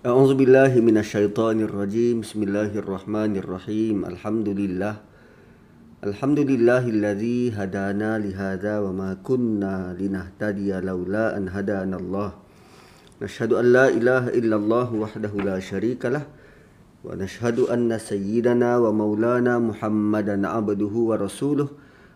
A'udzu billahi minasyaitonir rajim. Bismillahirrahmanirrahim. Alhamdulillah. Alhamdulillahilladzi hadana li hadza wa ma kunna linahtadiya laula an hadana Allah. Nashhadu an la ilaha illallah wahdahu la syarika lah wa nashhadu anna sayyidana wa maulana Muhammadan abduhu wa rasuluh.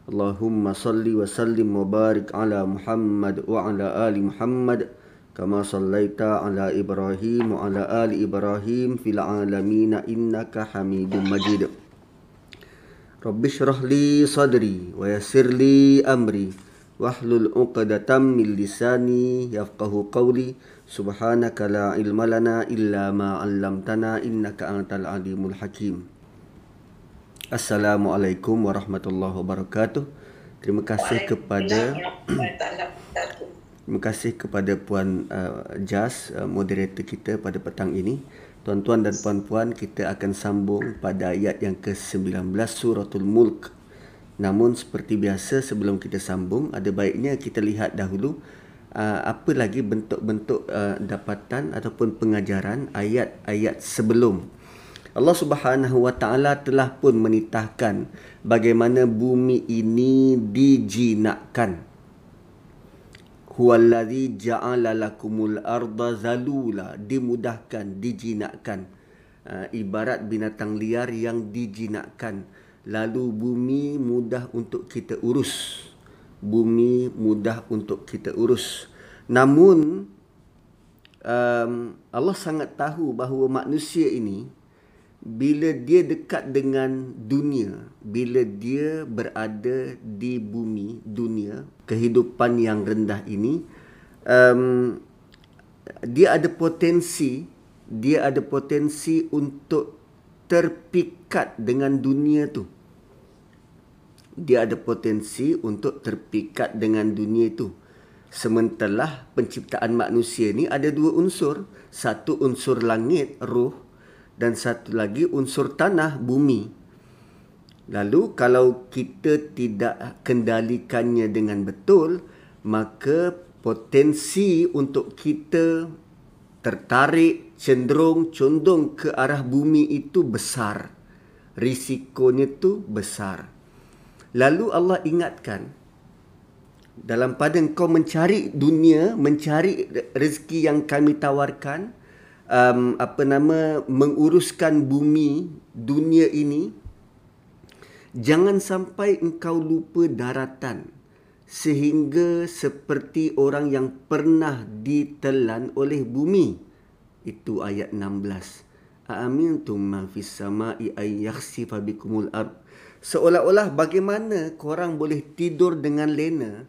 Allahumma salli wa sallim wa barik ala Muhammad wa ala ali Muhammad. كما صليت على إبراهيم وعلى آل إبراهيم في العالمين إنك حميد مجيد رب اشرح لي صدري ويسر لي أمري واحلل عقدة من لساني يفقه قولي سبحانك لا علم لنا إلا ما علمتنا إنك أنت العليم الحكيم Assalamualaikum warahmatullahi wabarakatuh. Terima kasih kepada Terima kasih kepada Puan uh, Jas, uh, moderator kita pada petang ini. Tuan-tuan dan puan-puan, kita akan sambung pada ayat yang ke-19 suratul Mulk. Namun seperti biasa sebelum kita sambung, ada baiknya kita lihat dahulu uh, apa lagi bentuk-bentuk uh, dapatan ataupun pengajaran ayat-ayat sebelum. Allah Subhanahu wa taala telah pun menitahkan bagaimana bumi ini dijinakkan huwallazi ja'ala lakumul arda zalula dimudahkan dijinakkan. Uh, ibarat binatang liar yang dijinakkan. Lalu bumi mudah untuk kita urus. Bumi mudah untuk kita urus. Namun um, Allah sangat tahu bahawa manusia ini bila dia dekat dengan dunia, bila dia berada di bumi dunia, kehidupan yang rendah ini, um, dia ada potensi, dia ada potensi untuk terpikat dengan dunia tu. Dia ada potensi untuk terpikat dengan dunia itu. Sementara penciptaan manusia ni ada dua unsur. Satu unsur langit, roh dan satu lagi unsur tanah bumi. Lalu kalau kita tidak kendalikannya dengan betul, maka potensi untuk kita tertarik, cenderung, condong ke arah bumi itu besar. Risikonya tu besar. Lalu Allah ingatkan, dalam pada kau mencari dunia, mencari rezeki yang kami tawarkan, um, apa nama menguruskan bumi dunia ini jangan sampai engkau lupa daratan sehingga seperti orang yang pernah ditelan oleh bumi. Itu ayat 16 aamintum man fis samai yakhsifa bikumul ard. Seolah-olah bagaimana korang boleh tidur dengan lena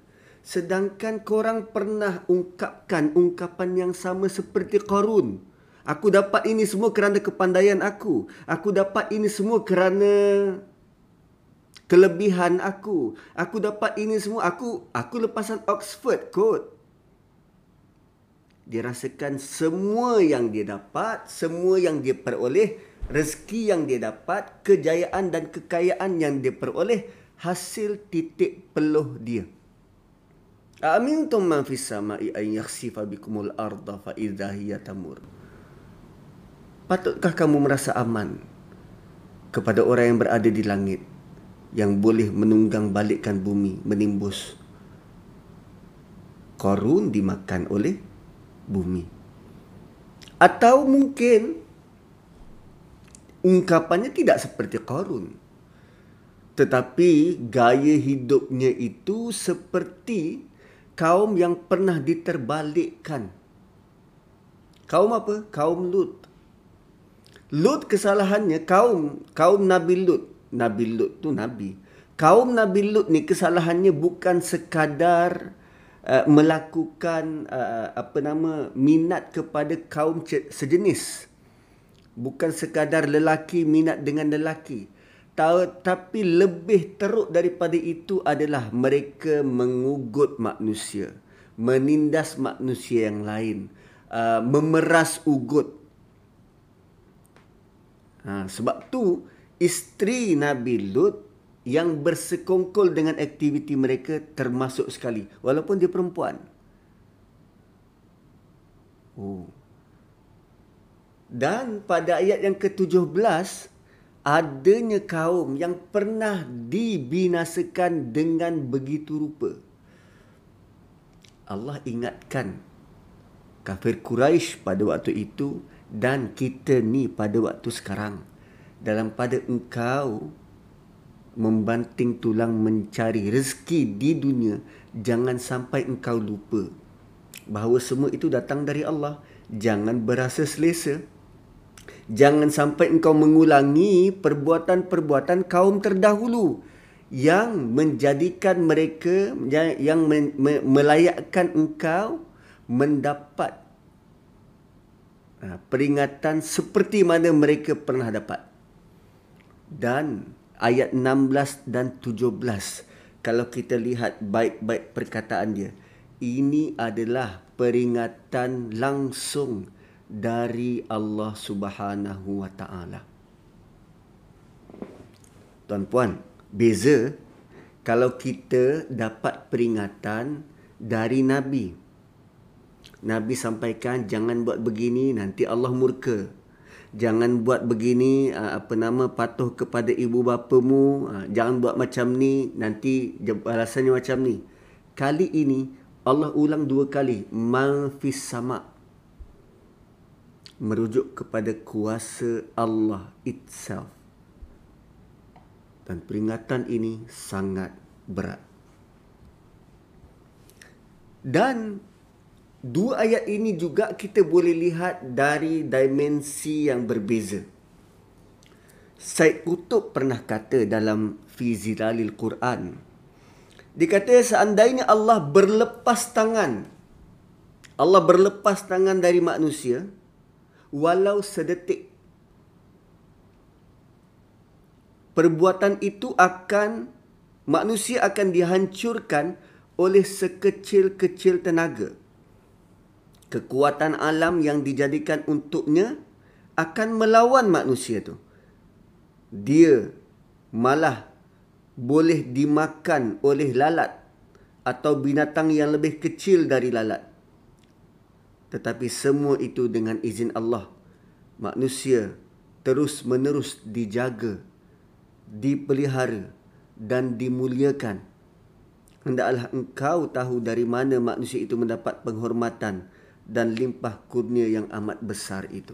sedangkan korang pernah ungkapkan ungkapan yang sama seperti Qarun Aku dapat ini semua kerana kepandaian aku. Aku dapat ini semua kerana kelebihan aku. Aku dapat ini semua aku aku lepasan Oxford kot. Dia rasakan semua yang dia dapat, semua yang dia peroleh, rezeki yang dia dapat, kejayaan dan kekayaan yang dia peroleh hasil titik peluh dia. Amintum man fis sama'i an yakhsifa bikumul arda fa idza hiya Patutkah kamu merasa aman kepada orang yang berada di langit yang boleh menunggang balikkan bumi menimbus korun dimakan oleh bumi? Atau mungkin ungkapannya tidak seperti korun tetapi gaya hidupnya itu seperti kaum yang pernah diterbalikkan. Kaum apa? Kaum lut Lut kesalahannya kaum kaum Nabi Lut. Nabi Lut tu nabi. Kaum Nabi Lut ni kesalahannya bukan sekadar uh, melakukan uh, apa nama minat kepada kaum sejenis. Bukan sekadar lelaki minat dengan lelaki. Tapi lebih teruk daripada itu adalah mereka mengugut manusia. Menindas manusia yang lain. Uh, memeras ugut Ha, sebab tu isteri Nabi Lut yang bersekongkol dengan aktiviti mereka termasuk sekali walaupun dia perempuan. Oh. Dan pada ayat yang ke-17 adanya kaum yang pernah dibinasakan dengan begitu rupa. Allah ingatkan kafir Quraisy pada waktu itu dan kita ni pada waktu sekarang dalam pada engkau membanting tulang mencari rezeki di dunia jangan sampai engkau lupa bahawa semua itu datang dari Allah. Jangan berasa selesa. Jangan sampai engkau mengulangi perbuatan-perbuatan kaum terdahulu yang menjadikan mereka yang melayakkan engkau mendapat peringatan seperti mana mereka pernah dapat. Dan ayat 16 dan 17 kalau kita lihat baik-baik perkataan dia, ini adalah peringatan langsung dari Allah Subhanahu wa taala. Tuan-puan, beza kalau kita dapat peringatan dari nabi Nabi sampaikan jangan buat begini nanti Allah murka. Jangan buat begini apa nama patuh kepada ibu bapamu, jangan buat macam ni nanti balasannya macam ni. Kali ini Allah ulang dua kali mafis sama merujuk kepada kuasa Allah itself. Dan peringatan ini sangat berat. Dan Dua ayat ini juga kita boleh lihat dari dimensi yang berbeza. Said Qutub pernah kata dalam Fi Zilalil Quran. Dia kata seandainya Allah berlepas tangan. Allah berlepas tangan dari manusia. Walau sedetik. Perbuatan itu akan, manusia akan dihancurkan oleh sekecil-kecil tenaga kekuatan alam yang dijadikan untuknya akan melawan manusia tu. Dia malah boleh dimakan oleh lalat atau binatang yang lebih kecil dari lalat. Tetapi semua itu dengan izin Allah. Manusia terus menerus dijaga, dipelihara dan dimuliakan. Hendaklah engkau tahu dari mana manusia itu mendapat penghormatan dan limpah kurnia yang amat besar itu.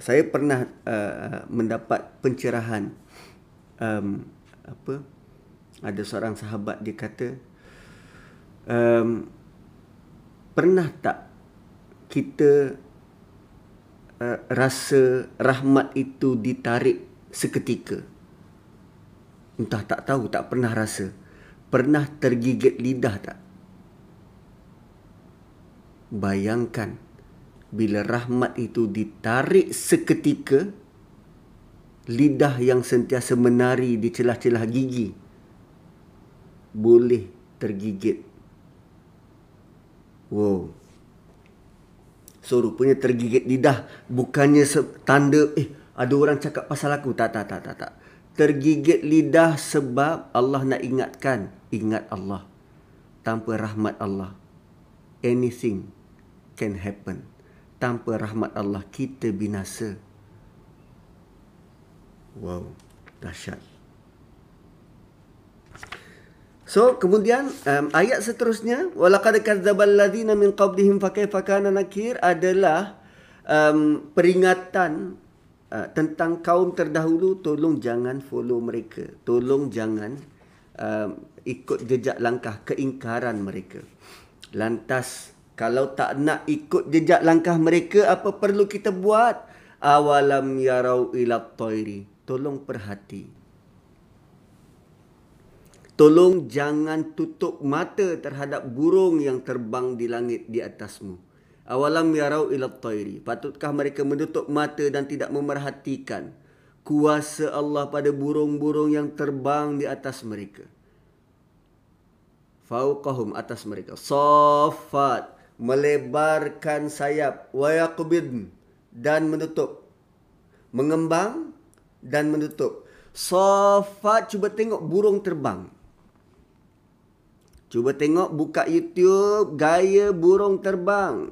Saya pernah uh, mendapat pencerahan um, apa ada seorang sahabat dia kata um, pernah tak kita uh, rasa rahmat itu ditarik seketika? Entah tak tahu tak pernah rasa. Pernah tergigit lidah tak Bayangkan bila rahmat itu ditarik seketika lidah yang sentiasa menari di celah-celah gigi boleh tergigit. Wow. So rupanya tergigit lidah bukannya tanda eh ada orang cakap pasal aku tak tak tak tak tak. Tergigit lidah sebab Allah nak ingatkan ingat Allah tanpa rahmat Allah anything can happen. Tanpa rahmat Allah kita binasa. Wow, dahsyat. So, kemudian um, ayat seterusnya walaqad kadzdzabal ladzina min qablihim fakaifa kana nakir adalah um, peringatan uh, tentang kaum terdahulu tolong jangan follow mereka. Tolong jangan um, ikut jejak langkah keingkaran mereka. Lantas kalau tak nak ikut jejak langkah mereka, apa perlu kita buat? Awalam yarau ila toiri. Tolong perhati. Tolong jangan tutup mata terhadap burung yang terbang di langit di atasmu. Awalam yarau ila toiri. Patutkah mereka menutup mata dan tidak memerhatikan kuasa Allah pada burung-burung yang terbang di atas mereka? Fauqahum atas mereka. Safat melebarkan sayap wayaqbid dan menutup. Mengembang dan menutup. Safat cuba tengok burung terbang. Cuba tengok buka YouTube gaya burung terbang.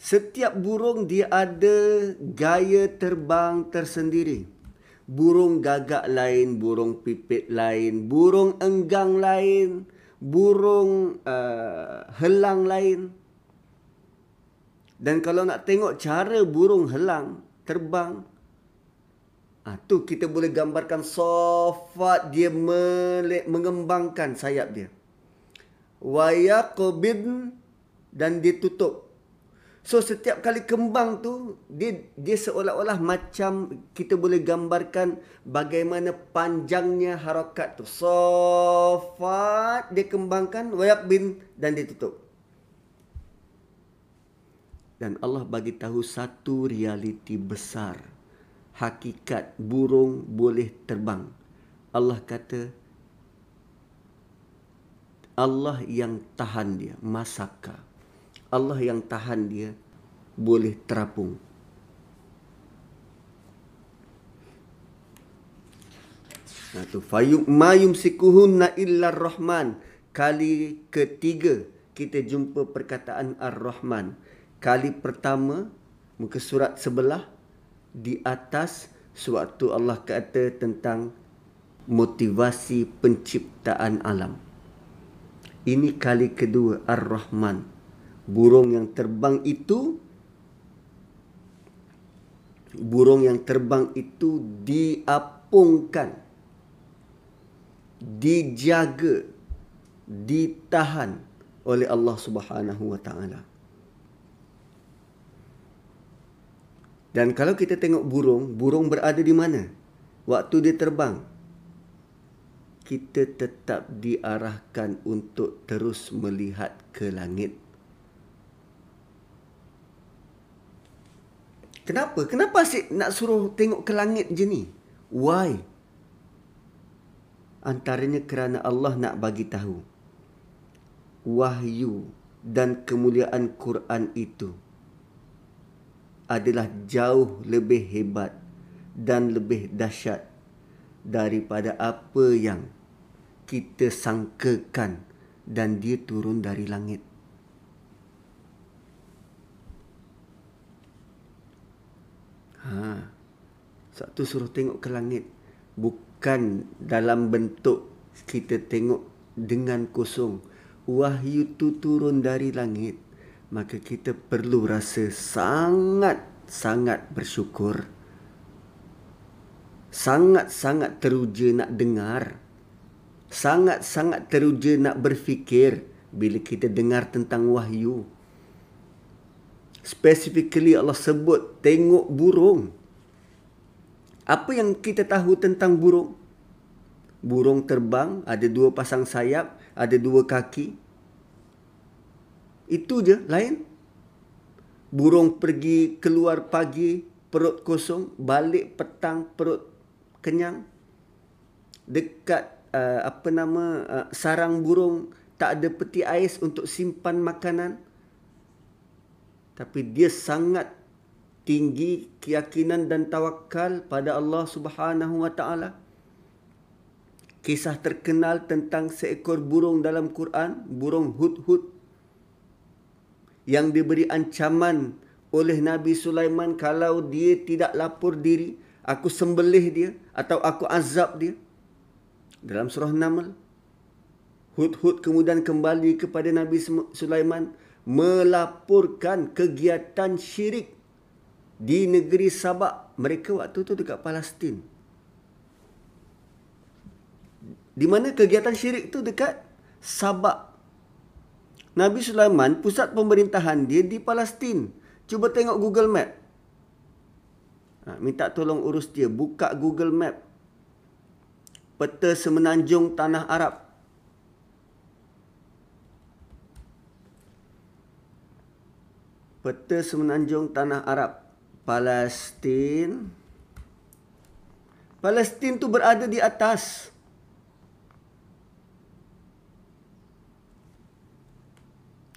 Setiap burung dia ada gaya terbang tersendiri. Burung gagak lain, burung pipit lain, burung enggang lain, burung uh, helang lain. Dan kalau nak tengok cara burung helang terbang, ah tu kita boleh gambarkan sofat dia melek, mengembangkan sayap dia. Wayaqbid dan ditutup. So setiap kali kembang tu dia dia seolah-olah macam kita boleh gambarkan bagaimana panjangnya harakat tu. Sofat dia kembangkan wayaqbid dan ditutup. Dan Allah bagi tahu satu realiti besar. Hakikat burung boleh terbang. Allah kata Allah yang tahan dia masaka. Allah yang tahan dia boleh terapung. Nah tu fayum mayum sikuhunna illa rahman kali ketiga kita jumpa perkataan ar-rahman kali pertama muka surat sebelah di atas sewaktu Allah kata tentang motivasi penciptaan alam. Ini kali kedua Ar-Rahman. Burung yang terbang itu burung yang terbang itu diapungkan dijaga ditahan oleh Allah Subhanahu wa taala. Dan kalau kita tengok burung, burung berada di mana? Waktu dia terbang. Kita tetap diarahkan untuk terus melihat ke langit. Kenapa? Kenapa asyik nak suruh tengok ke langit je ni? Why? Antaranya kerana Allah nak bagi tahu wahyu dan kemuliaan Quran itu adalah jauh lebih hebat dan lebih dahsyat daripada apa yang kita sangkakan dan dia turun dari langit. Ha. Satu suruh tengok ke langit bukan dalam bentuk kita tengok dengan kosong. Wahyu tu turun dari langit maka kita perlu rasa sangat-sangat bersyukur. Sangat-sangat teruja nak dengar. Sangat-sangat teruja nak berfikir bila kita dengar tentang wahyu. Specifically Allah sebut tengok burung. Apa yang kita tahu tentang burung? Burung terbang, ada dua pasang sayap, ada dua kaki, itu je, lain. Burung pergi keluar pagi, perut kosong, balik petang, perut kenyang. Dekat uh, apa nama uh, sarang burung tak ada peti ais untuk simpan makanan. Tapi dia sangat tinggi keyakinan dan tawakal pada Allah Subhanahu wa taala. Kisah terkenal tentang seekor burung dalam Quran, burung hud-hud yang diberi ancaman oleh Nabi Sulaiman kalau dia tidak lapor diri, aku sembelih dia atau aku azab dia. Dalam surah Naml, Hud-Hud kemudian kembali kepada Nabi Sulaiman melaporkan kegiatan syirik di negeri Sabak. Mereka waktu itu dekat Palestin. Di mana kegiatan syirik itu dekat Sabak Nabi Sulaiman pusat pemerintahan dia di Palestin. Cuba tengok Google Map. Ha, minta tolong urus dia. Buka Google Map. Peta semenanjung tanah Arab. Peta semenanjung tanah Arab. Palestin. Palestin tu berada di atas.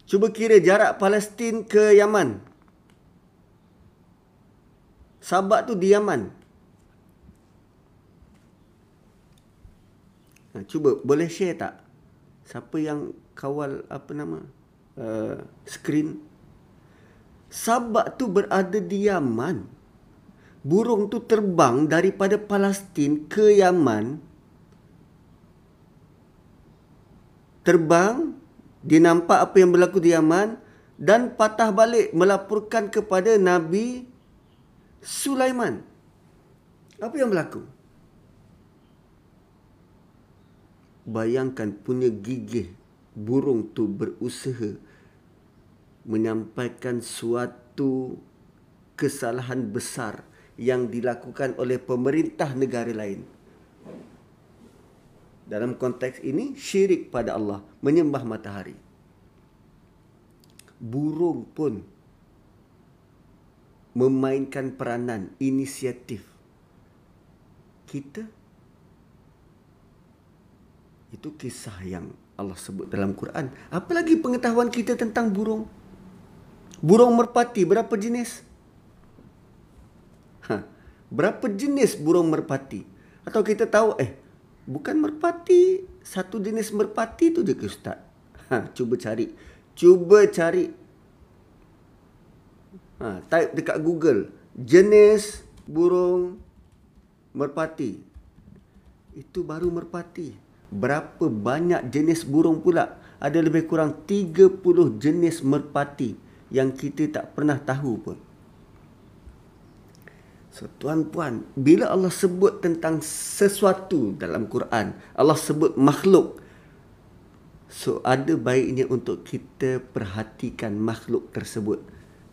Cuba kira jarak Palestin ke Yaman. Sabak tu di Yaman. Ha, cuba boleh share tak? Siapa yang kawal apa nama? Uh, screen. Sabak tu berada di Yaman. Burung tu terbang daripada Palestin ke Yaman. Terbang, dia nampak apa yang berlaku di Yaman dan patah balik melaporkan kepada Nabi Sulaiman. Apa yang berlaku? Bayangkan punya gigih burung tu berusaha menyampaikan suatu kesalahan besar yang dilakukan oleh pemerintah negara lain. Dalam konteks ini, syirik pada Allah, menyembah matahari. Burung pun memainkan peranan inisiatif. Kita itu kisah yang Allah sebut dalam Quran. Apalagi pengetahuan kita tentang burung? Burung merpati berapa jenis? Ha, berapa jenis burung merpati? Atau kita tahu eh bukan merpati, satu jenis merpati tu je ke ustaz? Ha, cuba cari. Cuba cari. Ha, type dekat Google jenis burung merpati. Itu baru merpati. Berapa banyak jenis burung pula? Ada lebih kurang 30 jenis merpati yang kita tak pernah tahu pun. So, tuan-puan, bila Allah sebut tentang sesuatu dalam Quran, Allah sebut makhluk. So, ada baiknya untuk kita perhatikan makhluk tersebut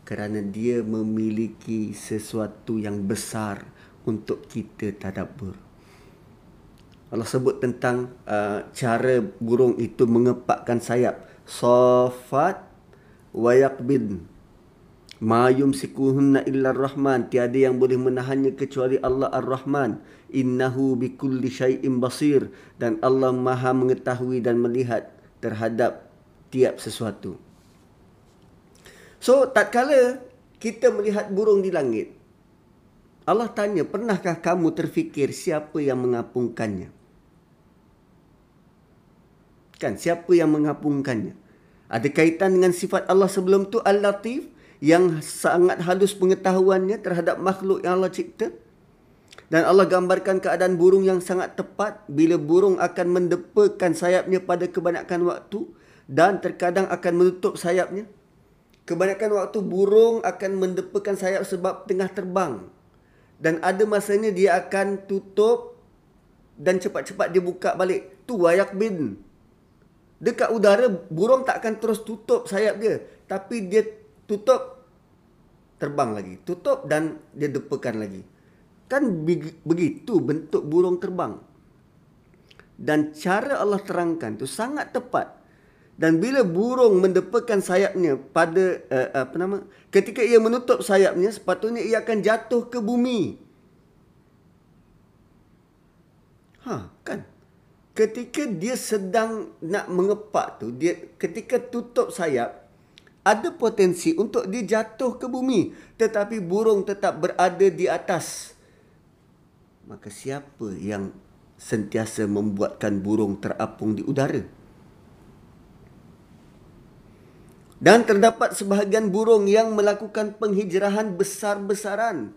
kerana dia memiliki sesuatu yang besar untuk kita tadabbur. Allah sebut tentang uh, cara burung itu mengepakkan sayap. Safat wa yaqbid Ma yumsikuhunna illa ar-Rahman. Tiada yang boleh menahannya kecuali Allah Ar-Rahman. Innahu bikulli syai'in basir. Dan Allah maha mengetahui dan melihat terhadap tiap sesuatu. So, tak kala kita melihat burung di langit, Allah tanya, pernahkah kamu terfikir siapa yang mengapungkannya? Kan, siapa yang mengapungkannya? Ada kaitan dengan sifat Allah sebelum tu Al-Latif? yang sangat halus pengetahuannya terhadap makhluk yang Allah cipta. Dan Allah gambarkan keadaan burung yang sangat tepat bila burung akan mendepakan sayapnya pada kebanyakan waktu dan terkadang akan menutup sayapnya. Kebanyakan waktu burung akan mendepakan sayap sebab tengah terbang. Dan ada masanya dia akan tutup dan cepat-cepat dia buka balik. Tu wayak bin. Dekat udara burung tak akan terus tutup sayap dia. Tapi dia tutup terbang lagi. Tutup dan dia depakan lagi. Kan begitu bentuk burung terbang. Dan cara Allah terangkan tu sangat tepat. Dan bila burung mendepakan sayapnya pada uh, apa nama? Ketika ia menutup sayapnya, sepatutnya ia akan jatuh ke bumi. Ha, kan? Ketika dia sedang nak mengepak tu, dia ketika tutup sayap, ada potensi untuk dia jatuh ke bumi. Tetapi burung tetap berada di atas. Maka siapa yang sentiasa membuatkan burung terapung di udara? Dan terdapat sebahagian burung yang melakukan penghijrahan besar-besaran.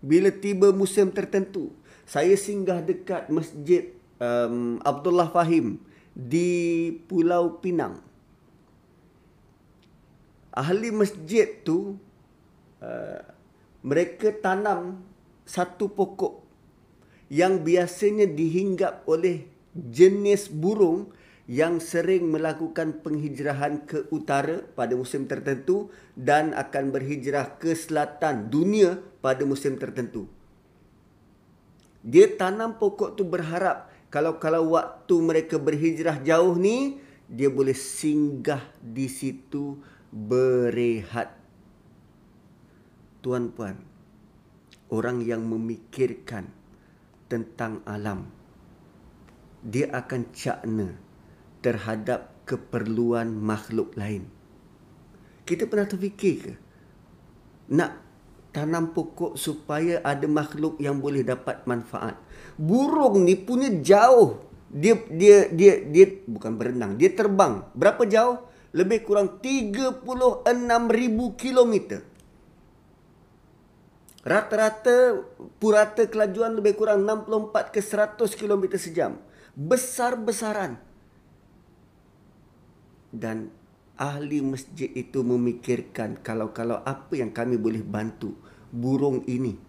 Bila tiba musim tertentu saya singgah dekat masjid um, Abdullah Fahim di Pulau Pinang ahli masjid tu uh, mereka tanam satu pokok yang biasanya dihinggap oleh jenis burung yang sering melakukan penghijrahan ke utara pada musim tertentu dan akan berhijrah ke selatan dunia pada musim tertentu. Dia tanam pokok tu berharap kalau kalau waktu mereka berhijrah jauh ni dia boleh singgah di situ berehat. Tuan-puan, orang yang memikirkan tentang alam, dia akan cakna terhadap keperluan makhluk lain. Kita pernah terfikir ke? Nak tanam pokok supaya ada makhluk yang boleh dapat manfaat. Burung ni punya jauh. Dia dia dia dia bukan berenang, dia terbang. Berapa jauh? lebih kurang 36,000 kilometer. Rata-rata purata kelajuan lebih kurang 64 ke 100 km sejam. Besar-besaran. Dan ahli masjid itu memikirkan kalau-kalau apa yang kami boleh bantu burung ini.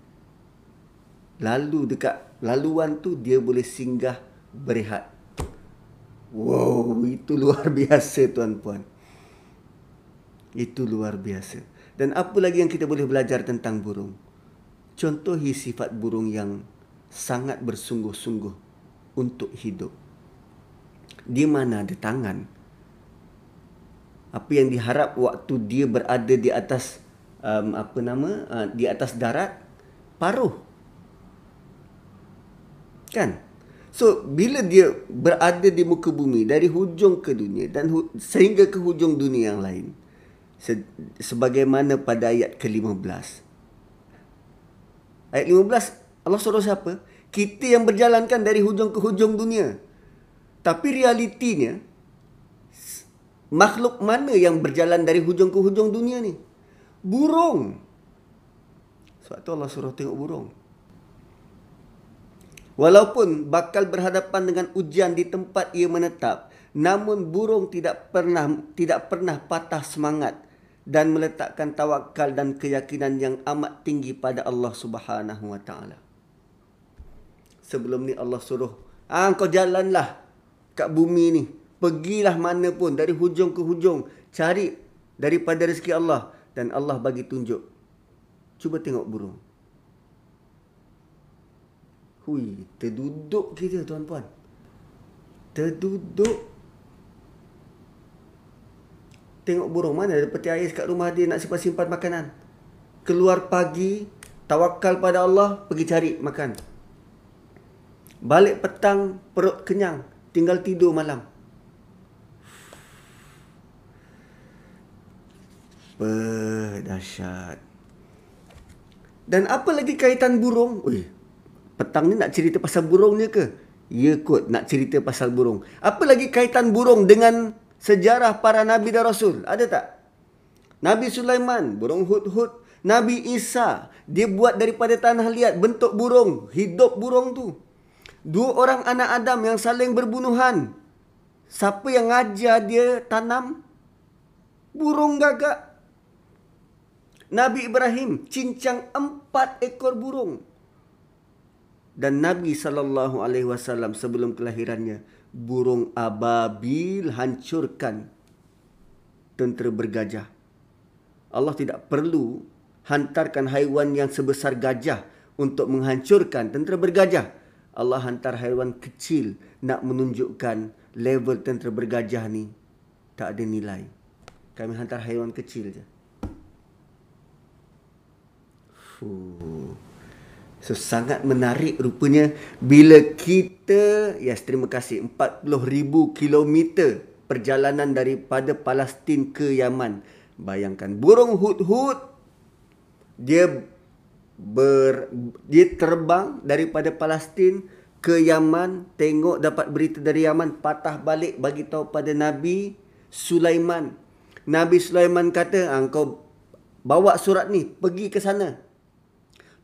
Lalu dekat laluan tu dia boleh singgah berehat. Wow, itu luar biasa tuan-puan. Itu luar biasa. Dan apa lagi yang kita boleh belajar tentang burung? contohi sifat burung yang sangat bersungguh-sungguh untuk hidup. Di mana ada tangan. Apa yang diharap waktu dia berada di atas um, apa nama uh, di atas darat paruh. Kan? So bila dia berada di muka bumi dari hujung ke dunia dan hu- sehingga ke hujung dunia yang lain se- sebagaimana pada ayat ke-15 Ayat 15 Allah suruh siapa? Kita yang berjalankan dari hujung ke hujung dunia. Tapi realitinya makhluk mana yang berjalan dari hujung ke hujung dunia ni? Burung. Sebab tu Allah suruh tengok burung. Walaupun bakal berhadapan dengan ujian di tempat ia menetap, namun burung tidak pernah tidak pernah patah semangat dan meletakkan tawakal dan keyakinan yang amat tinggi pada Allah Subhanahu wa taala. Sebelum ni Allah suruh, "Ah kau jalanlah kat bumi ni. Pergilah mana pun dari hujung ke hujung, cari daripada rezeki Allah dan Allah bagi tunjuk. Cuba tengok burung. Hui, terduduk kita tuan-puan. Terduduk tengok burung mana ada peti air kat rumah dia nak simpan-simpan makanan. Keluar pagi, tawakal pada Allah, pergi cari makan. Balik petang, perut kenyang, tinggal tidur malam. Berdahsyat. Dan apa lagi kaitan burung? Ui, petang ni nak cerita pasal burungnya ke? Ya kot, nak cerita pasal burung. Apa lagi kaitan burung dengan sejarah para nabi dan rasul? Ada tak? Nabi Sulaiman, burung hud-hud. Nabi Isa, dia buat daripada tanah liat bentuk burung, hidup burung tu. Dua orang anak Adam yang saling berbunuhan. Siapa yang ajar dia tanam? Burung gagak. Nabi Ibrahim cincang empat ekor burung. Dan Nabi SAW sebelum kelahirannya burung ababil hancurkan tentera bergajah. Allah tidak perlu hantarkan haiwan yang sebesar gajah untuk menghancurkan tentera bergajah. Allah hantar haiwan kecil nak menunjukkan level tentera bergajah ni tak ada nilai. Kami hantar haiwan kecil je. Fuh. So sangat menarik rupanya bila kita yes terima kasih 40,000 kilometer perjalanan daripada Palestin ke Yaman. Bayangkan burung hud-hud dia ber dia terbang daripada Palestin ke Yaman tengok dapat berita dari Yaman patah balik bagi tahu pada Nabi Sulaiman. Nabi Sulaiman kata, "Engkau bawa surat ni pergi ke sana."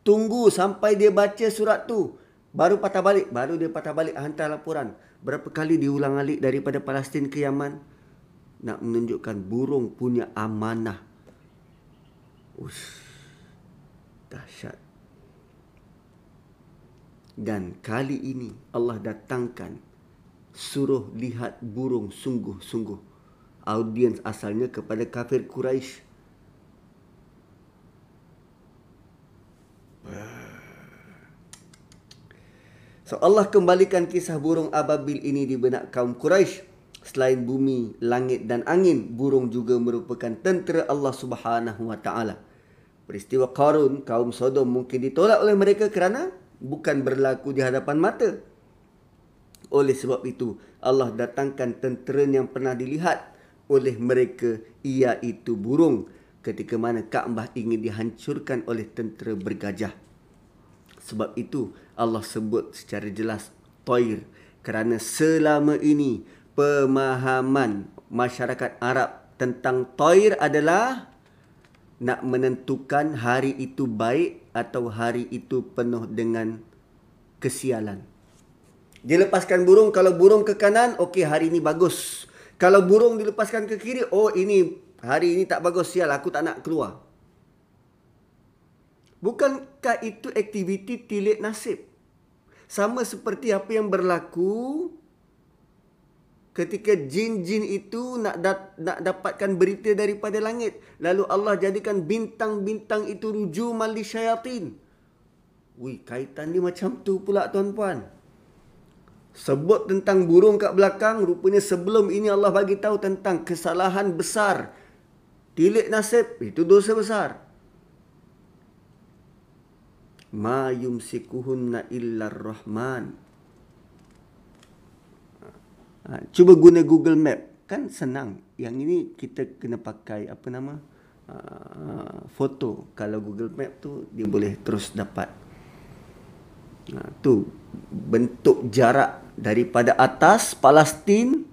Tunggu sampai dia baca surat tu. Baru patah balik. Baru dia patah balik hantar laporan. Berapa kali diulang alik daripada Palestin ke Yaman. Nak menunjukkan burung punya amanah. Ush. Dahsyat. Dan kali ini Allah datangkan suruh lihat burung sungguh-sungguh. Audiens asalnya kepada kafir Quraisy So Allah kembalikan kisah burung ababil ini di benak kaum Quraisy. Selain bumi, langit dan angin, burung juga merupakan tentera Allah Subhanahu wa taala. Peristiwa Qarun, kaum Sodom mungkin ditolak oleh mereka kerana bukan berlaku di hadapan mata. Oleh sebab itu, Allah datangkan tentera yang pernah dilihat oleh mereka iaitu burung ketika mana Kaabah ingin dihancurkan oleh tentera bergajah. Sebab itu Allah sebut secara jelas Toir kerana selama ini pemahaman masyarakat Arab tentang Toir adalah nak menentukan hari itu baik atau hari itu penuh dengan kesialan. Dia lepaskan burung, kalau burung ke kanan, okey hari ini bagus. Kalau burung dilepaskan ke kiri, oh ini hari ini tak bagus, sial aku tak nak keluar. Bukankah itu aktiviti tilik nasib? Sama seperti apa yang berlaku ketika jin-jin itu nak dat, nak dapatkan berita daripada langit lalu Allah jadikan bintang-bintang itu ruju mali syayatin Wih, kaitan dia macam tu pula tuan-puan sebut tentang burung kat belakang rupanya sebelum ini Allah bagi tahu tentang kesalahan besar tilik nasib itu dosa besar ma yumsikuhunna illa rahman Ha, cuba guna Google Map kan senang. Yang ini kita kena pakai apa nama? Uh, foto. Kalau Google Map tu dia boleh terus dapat. Uh, tu bentuk jarak daripada atas Palestin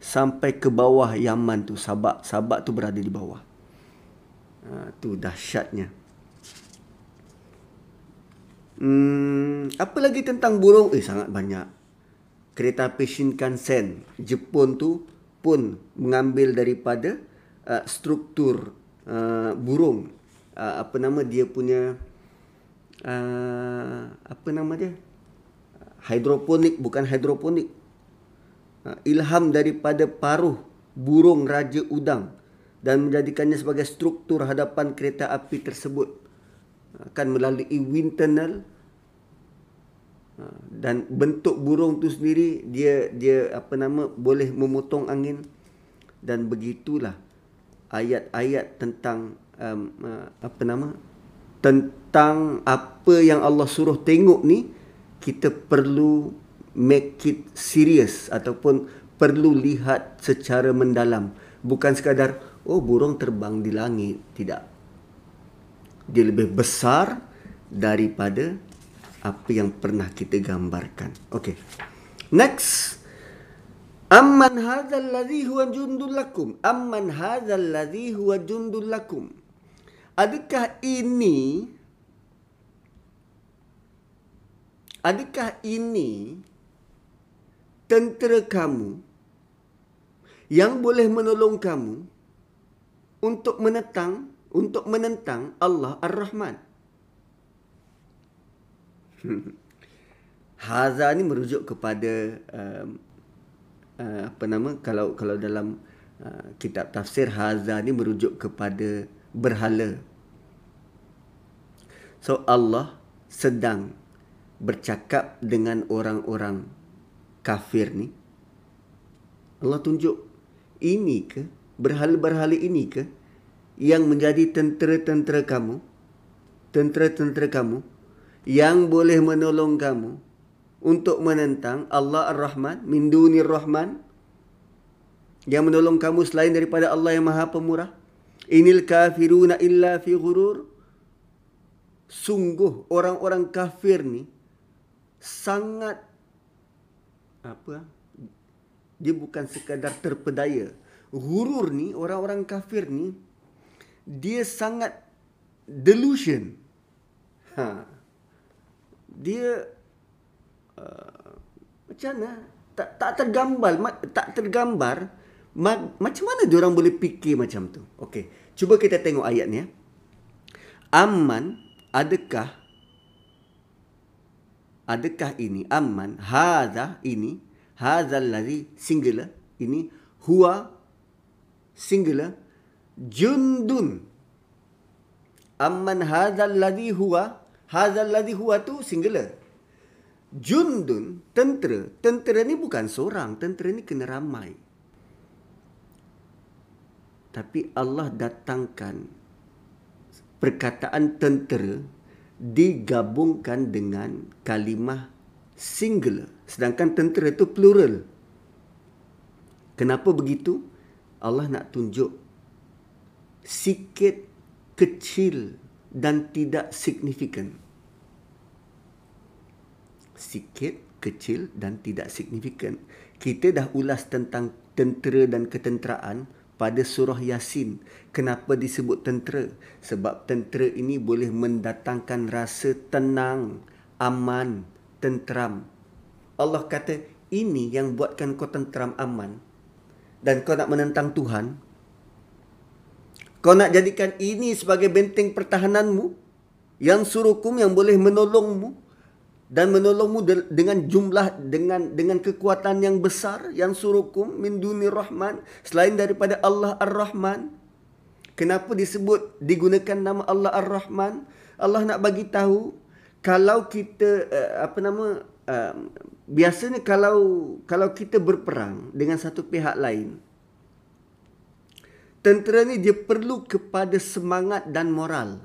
sampai ke bawah Yaman tu Sabak Sabak tu berada di bawah. Uh, tu dahsyatnya. Hmm, apa lagi tentang burung? Eh sangat banyak kereta api Shinkansen Jepun tu pun mengambil daripada uh, struktur uh, burung uh, apa nama dia punya uh, apa nama dia hidroponik bukan hidroponik ilham daripada paruh burung raja udang dan menjadikannya sebagai struktur hadapan kereta api tersebut akan melalui wind tunnel. Ha, dan bentuk burung tu sendiri dia dia apa nama boleh memotong angin. Dan begitulah ayat-ayat tentang um, uh, apa nama tentang apa yang Allah suruh tengok ni kita perlu make it serious ataupun perlu lihat secara mendalam bukan sekadar oh burung terbang di langit tidak dia lebih besar daripada apa yang pernah kita gambarkan. Okey. Next. Amman hadzal ladzi huwa jundul lakum? Amman hadzal ladzi huwa jundul lakum? Adakah ini Adakah ini tentera kamu yang boleh menolong kamu untuk menentang untuk menentang Allah Ar-Rahman? Haza ni merujuk kepada um, uh, apa nama kalau kalau dalam uh, kitab tafsir Haza ni merujuk kepada berhala. So Allah sedang bercakap dengan orang-orang kafir ni. Allah tunjuk ini ke berhala-berhala ini ke yang menjadi tentera-tentera kamu? Tentera-tentera kamu yang boleh menolong kamu untuk menentang Allah Ar-Rahman min dunir Rahman yang menolong kamu selain daripada Allah yang Maha Pemurah inil kafiruna illa fi ghurur sungguh orang-orang kafir ni sangat apa? Dia bukan sekadar terpedaya. Ghurur ni orang-orang kafir ni dia sangat delusion. Ha. Dia uh, macam mana? Tak tak tergambar tak tergambar ma, macam mana dia orang boleh fikir macam tu? Okey cuba kita tengok ayat ni ya aman adakah adakah ini aman hadza ini hadzal ladzi singular ini huwa singular jundun amman hadzal ladzi huwa Hazal ladhi huwa tu singular. Jundun, tentera. Tentera ni bukan seorang. Tentera ni kena ramai. Tapi Allah datangkan perkataan tentera digabungkan dengan kalimah singular. Sedangkan tentera itu plural. Kenapa begitu? Allah nak tunjuk sikit kecil dan tidak signifikan. Sikit, kecil dan tidak signifikan. Kita dah ulas tentang tentera dan ketenteraan pada surah Yasin. Kenapa disebut tentera? Sebab tentera ini boleh mendatangkan rasa tenang, aman, tenteram. Allah kata, ini yang buatkan kau tenteram aman. Dan kau nak menentang Tuhan. Kau nak jadikan ini sebagai benteng pertahananmu. Yang suruhkum yang boleh menolongmu dan menolongmu dengan jumlah dengan dengan kekuatan yang besar yang suruhkum min duni rahman selain daripada Allah Ar-Rahman. Kenapa disebut digunakan nama Allah Ar-Rahman? Allah nak bagi tahu kalau kita uh, apa nama uh, biasanya kalau kalau kita berperang dengan satu pihak lain tentera ni dia perlu kepada semangat dan moral.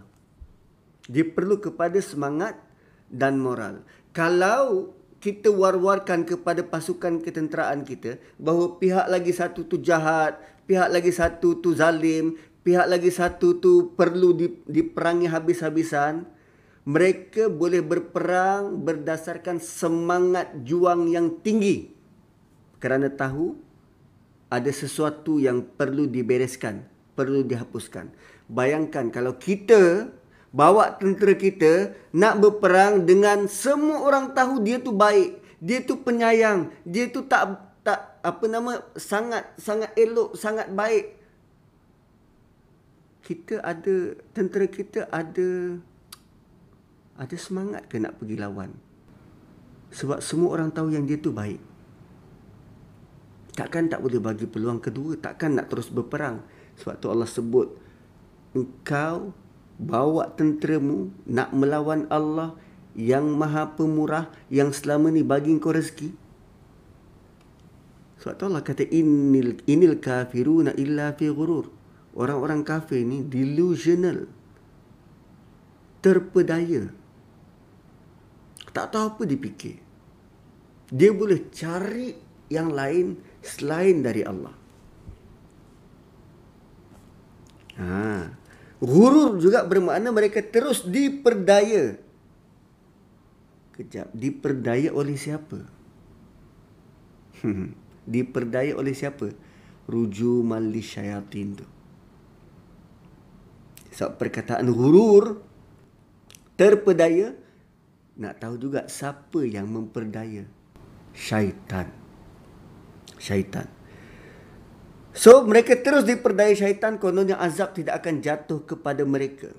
Dia perlu kepada semangat dan moral. Kalau kita war-warkan kepada pasukan ketenteraan kita bahawa pihak lagi satu tu jahat, pihak lagi satu tu zalim, pihak lagi satu tu perlu diperangi habis-habisan, mereka boleh berperang berdasarkan semangat juang yang tinggi kerana tahu ada sesuatu yang perlu dibereskan, perlu dihapuskan. Bayangkan kalau kita bawa tentera kita nak berperang dengan semua orang tahu dia tu baik, dia tu penyayang, dia tu tak tak apa nama sangat sangat elok, sangat baik. Kita ada tentera kita ada ada semangat ke nak pergi lawan? Sebab semua orang tahu yang dia tu baik. Takkan tak boleh bagi peluang kedua, takkan nak terus berperang. Sebab tu Allah sebut engkau bawa tenteramu nak melawan Allah yang maha pemurah yang selama ni bagi kau rezeki. Sebab tu Allah kata inil inil kafiruna illa fi ghurur. Orang-orang kafir ni delusional. Terpedaya. Tak tahu apa dipikir. Dia boleh cari yang lain selain dari Allah. Ha. Gurur juga bermakna mereka terus diperdaya. Kejap, diperdaya oleh siapa? Hmm, diperdaya oleh siapa? Ruju mali syayatin tu. Sebab perkataan gurur terpedaya nak tahu juga siapa yang memperdaya? Syaitan. Syaitan. So mereka terus diperdaya syaitan kononnya azab tidak akan jatuh kepada mereka.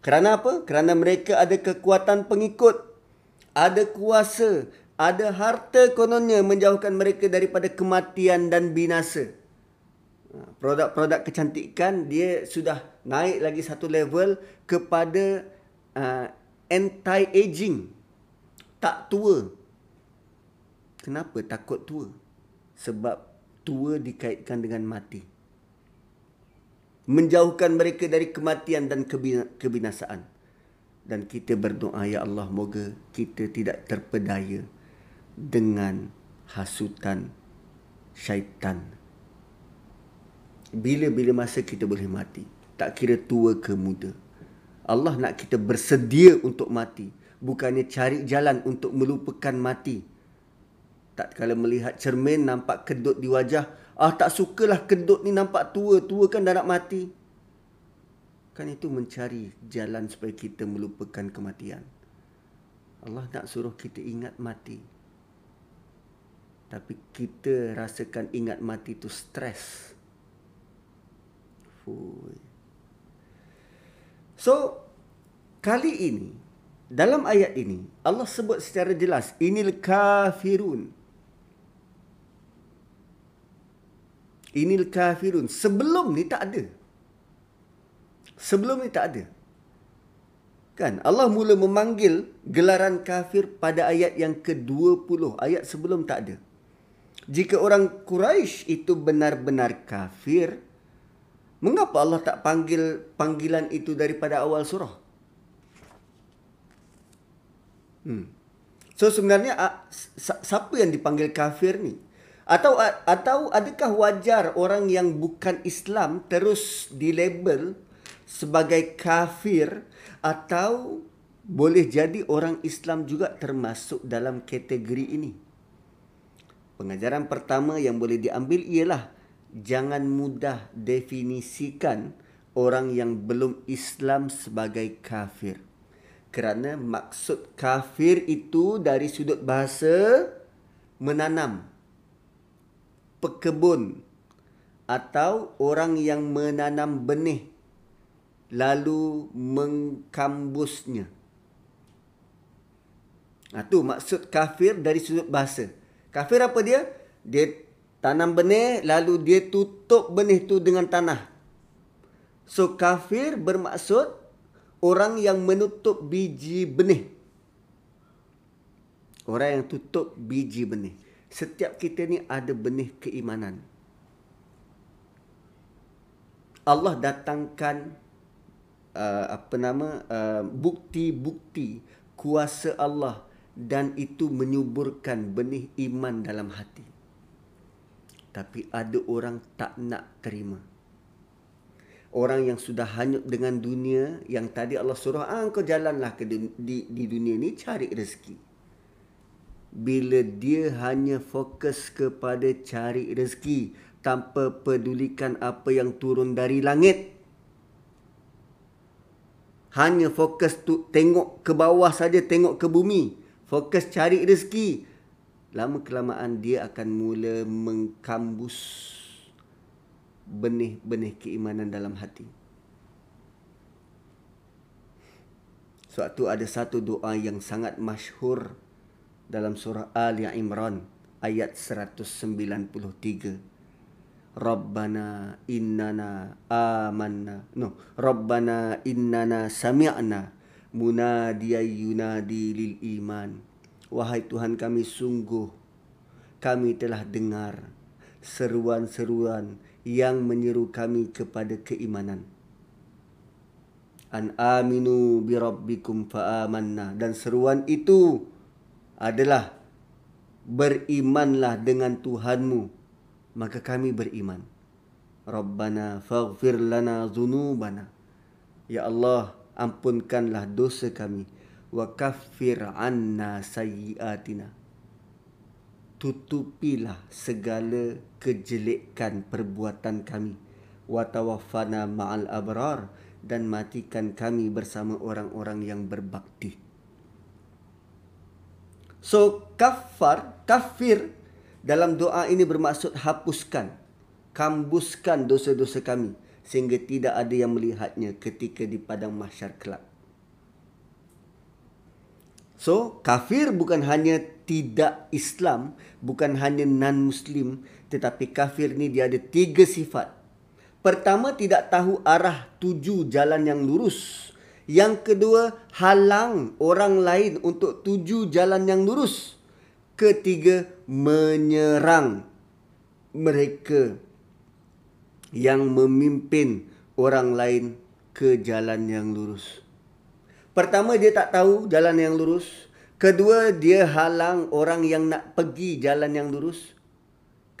Kerana apa? Kerana mereka ada kekuatan pengikut, ada kuasa, ada harta kononnya menjauhkan mereka daripada kematian dan binasa. Ha, produk-produk kecantikan dia sudah naik lagi satu level kepada uh, anti-aging. Tak tua. Kenapa takut tua? Sebab tua dikaitkan dengan mati. Menjauhkan mereka dari kematian dan kebinasaan. Dan kita berdoa, Ya Allah, moga kita tidak terpedaya dengan hasutan syaitan. Bila-bila masa kita boleh mati. Tak kira tua ke muda. Allah nak kita bersedia untuk mati. Bukannya cari jalan untuk melupakan mati tak kala melihat cermin nampak kedut di wajah. Ah tak sukalah kedut ni nampak tua. Tua kan dah nak mati. Kan itu mencari jalan supaya kita melupakan kematian. Allah nak suruh kita ingat mati. Tapi kita rasakan ingat mati itu stres. Fui. So, kali ini, dalam ayat ini, Allah sebut secara jelas, inil kafirun. Inil kafirun. Sebelum ni tak ada. Sebelum ni tak ada. Kan? Allah mula memanggil gelaran kafir pada ayat yang ke-20. Ayat sebelum tak ada. Jika orang Quraisy itu benar-benar kafir, mengapa Allah tak panggil panggilan itu daripada awal surah? Hmm. So sebenarnya siapa yang dipanggil kafir ni? Atau atau adakah wajar orang yang bukan Islam terus dilabel sebagai kafir atau boleh jadi orang Islam juga termasuk dalam kategori ini? Pengajaran pertama yang boleh diambil ialah jangan mudah definisikan orang yang belum Islam sebagai kafir. Kerana maksud kafir itu dari sudut bahasa menanam, pekebun atau orang yang menanam benih lalu mengkambusnya. Nah, tu maksud kafir dari sudut bahasa. Kafir apa dia? Dia tanam benih lalu dia tutup benih tu dengan tanah. So kafir bermaksud orang yang menutup biji benih. Orang yang tutup biji benih. Setiap kita ni ada benih keimanan. Allah datangkan uh, apa nama uh, bukti-bukti kuasa Allah dan itu menyuburkan benih iman dalam hati. Tapi ada orang tak nak terima. Orang yang sudah hanyut dengan dunia yang tadi Allah suruh ah kau jalanlah ke di, di, dunia ni cari rezeki. Bila dia hanya fokus kepada cari rezeki, tanpa pedulikan apa yang turun dari langit. Hanya fokus tu tengok ke bawah saja, tengok ke bumi. Fokus cari rezeki. Lama kelamaan dia akan mula mengkambus benih-benih keimanan dalam hati. Sebab tu ada satu doa yang sangat masyhur dalam surah Ali Imran ayat 193. Rabbana innana amanna. No Rabbana innana sami'na munadiyan yunadi lil iman. Wahai Tuhan kami sungguh kami telah dengar seruan-seruan yang menyeru kami kepada keimanan. An aminu bi rabbikum fa amanna. Dan seruan itu adalah berimanlah dengan Tuhanmu maka kami beriman. Rabbana faghfir lana dhunubana. Ya Allah, ampunkanlah dosa kami wa kaffir anna sayyiatina. Tutupilah segala kejelekan perbuatan kami wa tawaffana ma'al abrar dan matikan kami bersama orang-orang yang berbakti. So kafar, kafir dalam doa ini bermaksud hapuskan, kambuskan dosa-dosa kami sehingga tidak ada yang melihatnya ketika di padang mahsyar kelak. So, kafir bukan hanya tidak Islam, bukan hanya non-Muslim, tetapi kafir ni dia ada tiga sifat. Pertama, tidak tahu arah tuju jalan yang lurus. Yang kedua, halang orang lain untuk tuju jalan yang lurus. Ketiga, menyerang mereka yang memimpin orang lain ke jalan yang lurus. Pertama, dia tak tahu jalan yang lurus. Kedua, dia halang orang yang nak pergi jalan yang lurus.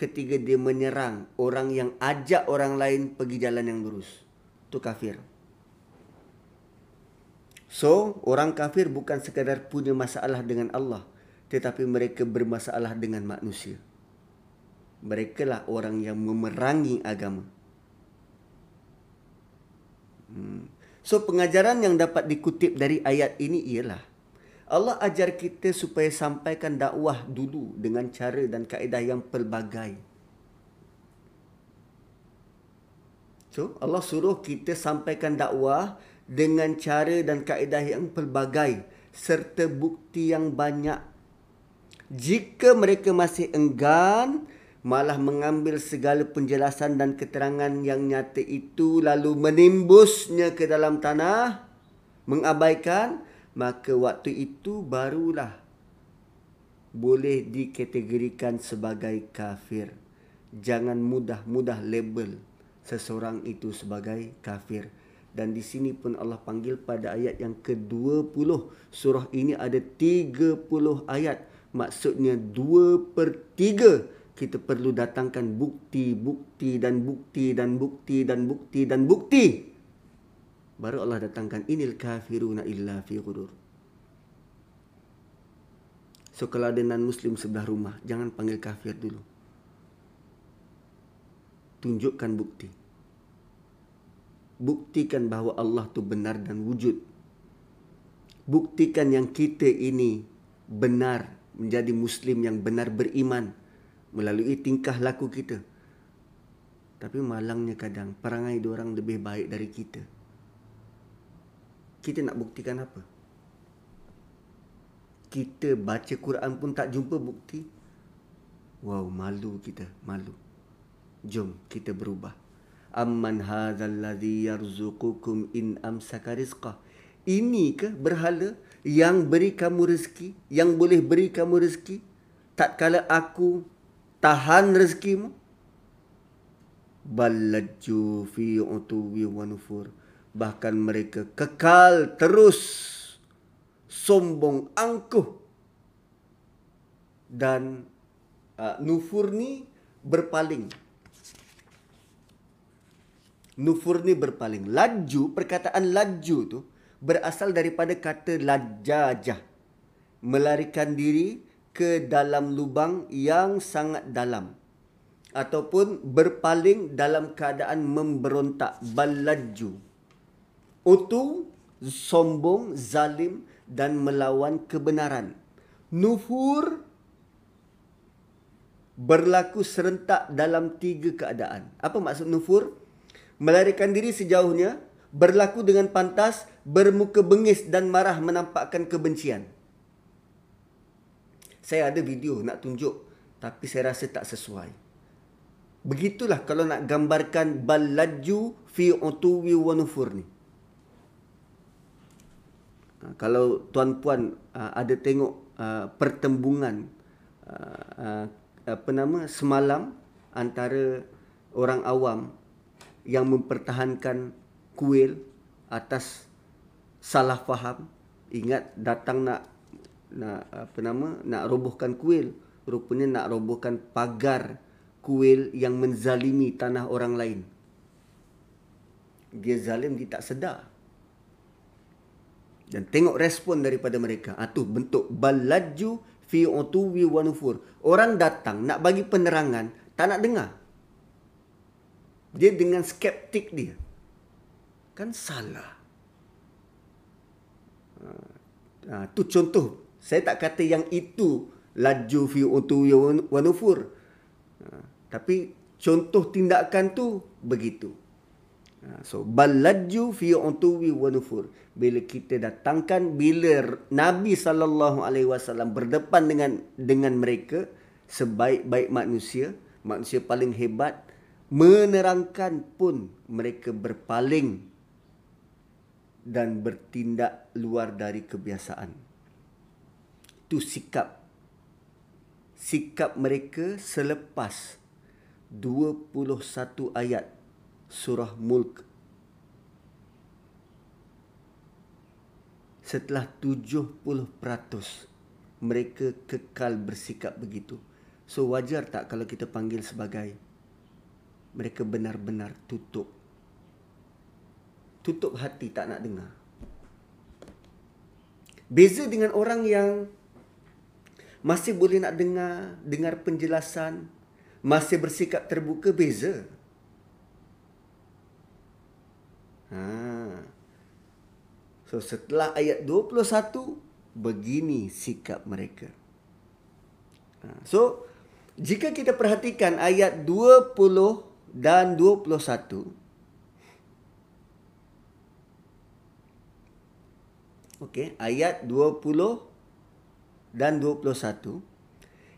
Ketiga, dia menyerang orang yang ajak orang lain pergi jalan yang lurus. Itu kafir. So, orang kafir bukan sekadar punya masalah dengan Allah tetapi mereka bermasalah dengan manusia. Mereka lah orang yang memerangi agama. Hmm. So pengajaran yang dapat dikutip dari ayat ini ialah Allah ajar kita supaya sampaikan dakwah dulu dengan cara dan kaedah yang pelbagai. So Allah suruh kita sampaikan dakwah dengan cara dan kaedah yang pelbagai serta bukti yang banyak. Jika mereka masih enggan malah mengambil segala penjelasan dan keterangan yang nyata itu lalu menimbusnya ke dalam tanah mengabaikan maka waktu itu barulah boleh dikategorikan sebagai kafir. Jangan mudah-mudah label seseorang itu sebagai kafir dan di sini pun Allah panggil pada ayat yang ke-20 surah ini ada 30 ayat maksudnya dua per tiga kita perlu datangkan bukti, bukti dan bukti dan bukti dan bukti dan bukti. Baru Allah datangkan inil kafiruna illa fi ghudur. So kalau ada non muslim sebelah rumah, jangan panggil kafir dulu. tunjukkan bukti. Buktikan bahawa Allah tu benar dan wujud. Buktikan yang kita ini benar menjadi Muslim yang benar beriman melalui tingkah laku kita. Tapi malangnya kadang perangai orang lebih baik dari kita. Kita nak buktikan apa? Kita baca Quran pun tak jumpa bukti. Wow, malu kita, malu. Jom kita berubah. Amman hadzal ladzi yarzuqukum in amsaka rizqah. Ini ke berhala yang beri kamu rezeki, yang boleh beri kamu rezeki tak kala aku tahan rezekimu? Ballaju fi utuwi wa nufur. Bahkan mereka kekal terus sombong angkuh dan uh, nufur ni berpaling Nufur ni berpaling. Laju, perkataan laju tu berasal daripada kata lajajah. Melarikan diri ke dalam lubang yang sangat dalam. Ataupun berpaling dalam keadaan memberontak. Balaju. Utu, sombong, zalim dan melawan kebenaran. Nufur berlaku serentak dalam tiga keadaan. Apa maksud nufur? Melarikan diri sejauhnya, berlaku dengan pantas, bermuka bengis dan marah menampakkan kebencian. Saya ada video nak tunjuk tapi saya rasa tak sesuai. Begitulah kalau nak gambarkan balaju fi utuwi wa nufur ni. Ha, kalau tuan-puan ha, ada tengok ha, pertembungan apa nama semalam antara orang awam yang mempertahankan kuil atas salah faham. Ingat datang nak nak apa nama nak robohkan kuil. Rupanya nak robohkan pagar kuil yang menzalimi tanah orang lain. Dia zalim dia tak sedar. Dan tengok respon daripada mereka. Ah tu bentuk balaju fi utuwi wa nufur. Orang datang nak bagi penerangan tak nak dengar dia dengan skeptik dia. Kan salah. Ha, tu contoh. Saya tak kata yang itu laju fi utu wa nufur ha, tapi contoh tindakan tu begitu. Ha, so balaju fi utu wa nufur bila kita datangkan bila nabi sallallahu alaihi wasallam berdepan dengan dengan mereka sebaik-baik manusia manusia paling hebat menerangkan pun mereka berpaling dan bertindak luar dari kebiasaan. Itu sikap sikap mereka selepas 21 ayat surah Mulk. Setelah 70% mereka kekal bersikap begitu. So wajar tak kalau kita panggil sebagai mereka benar-benar tutup. Tutup hati tak nak dengar. Beza dengan orang yang masih boleh nak dengar, dengar penjelasan, masih bersikap terbuka, beza. Ha. So setelah ayat 21, begini sikap mereka. Ha. So, jika kita perhatikan ayat 20 dan 21 Okey, ayat 20 dan 21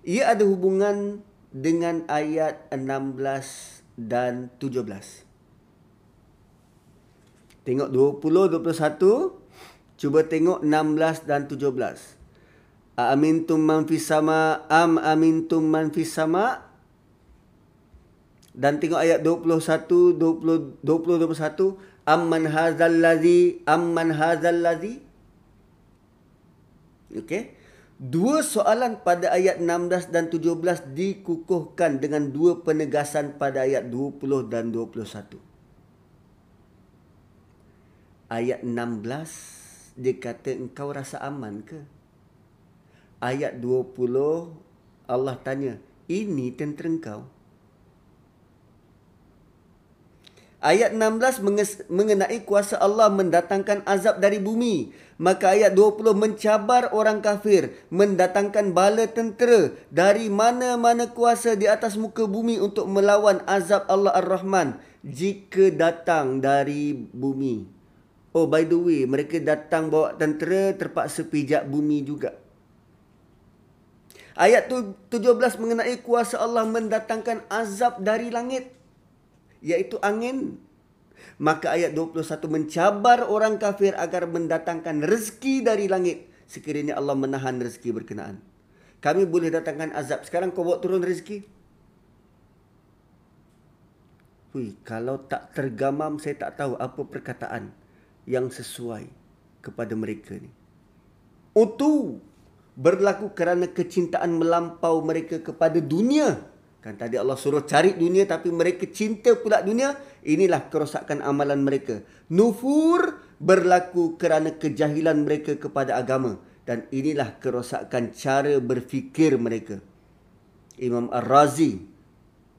ia ada hubungan dengan ayat 16 dan 17. Tengok 20 21 cuba tengok 16 dan 17. Amintum man fis sama am amintum man fis sama dan tengok ayat 21 20 20 21 amman hadzal ladzi amman hadzal ladzi okey. Dua soalan pada ayat 16 dan 17 dikukuhkan dengan dua penegasan pada ayat 20 dan 21 ayat 16 dia kata engkau rasa aman ke? Ayat 20 Allah tanya ini tentera engkau Ayat 16 mengenai kuasa Allah mendatangkan azab dari bumi. Maka ayat 20 mencabar orang kafir, mendatangkan bala tentera dari mana-mana kuasa di atas muka bumi untuk melawan azab Allah Ar-Rahman jika datang dari bumi. Oh by the way, mereka datang bawa tentera terpaksa pijak bumi juga. Ayat 17 mengenai kuasa Allah mendatangkan azab dari langit iaitu angin. Maka ayat 21 mencabar orang kafir agar mendatangkan rezeki dari langit sekiranya Allah menahan rezeki berkenaan. Kami boleh datangkan azab. Sekarang kau bawa turun rezeki. Hui, kalau tak tergamam saya tak tahu apa perkataan yang sesuai kepada mereka ni. Utu berlaku kerana kecintaan melampau mereka kepada dunia Kan tadi Allah suruh cari dunia tapi mereka cinta pula dunia. Inilah kerosakan amalan mereka. Nufur berlaku kerana kejahilan mereka kepada agama. Dan inilah kerosakan cara berfikir mereka. Imam Ar-Razi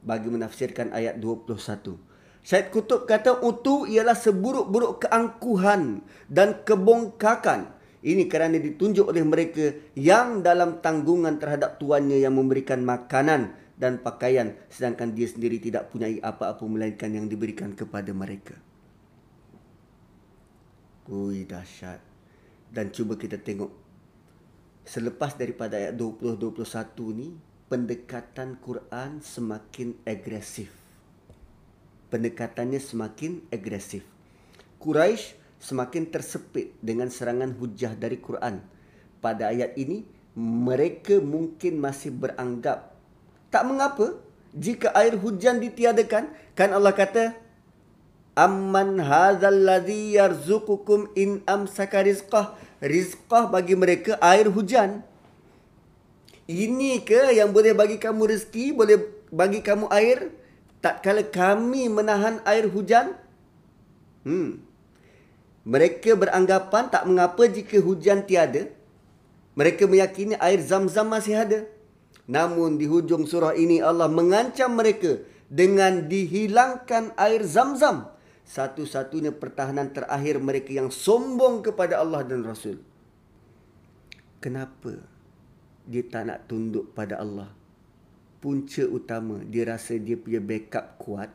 bagi menafsirkan ayat 21. Syed Kutub kata utu ialah seburuk-buruk keangkuhan dan kebongkakan. Ini kerana ditunjuk oleh mereka yang dalam tanggungan terhadap tuannya yang memberikan makanan dan pakaian sedangkan dia sendiri tidak punya apa-apa melainkan yang diberikan kepada mereka. Ui dahsyat. Dan cuba kita tengok selepas daripada ayat 20-21 ni pendekatan Quran semakin agresif. Pendekatannya semakin agresif. Quraisy semakin tersepit dengan serangan hujah dari Quran. Pada ayat ini mereka mungkin masih beranggap tak mengapa jika air hujan ditiadakan kan Allah kata amman hadzal ladzi yarzuqukum in amsaka rizqah. Rizqah bagi mereka air hujan. Ini ke yang boleh bagi kamu rezeki boleh bagi kamu air? Tak kala kami menahan air hujan hmm mereka beranggapan tak mengapa jika hujan tiada. Mereka meyakini air zam-zam masih ada Namun di hujung surah ini Allah mengancam mereka dengan dihilangkan air zam-zam. Satu-satunya pertahanan terakhir mereka yang sombong kepada Allah dan Rasul. Kenapa dia tak nak tunduk pada Allah? Punca utama dia rasa dia punya backup kuat.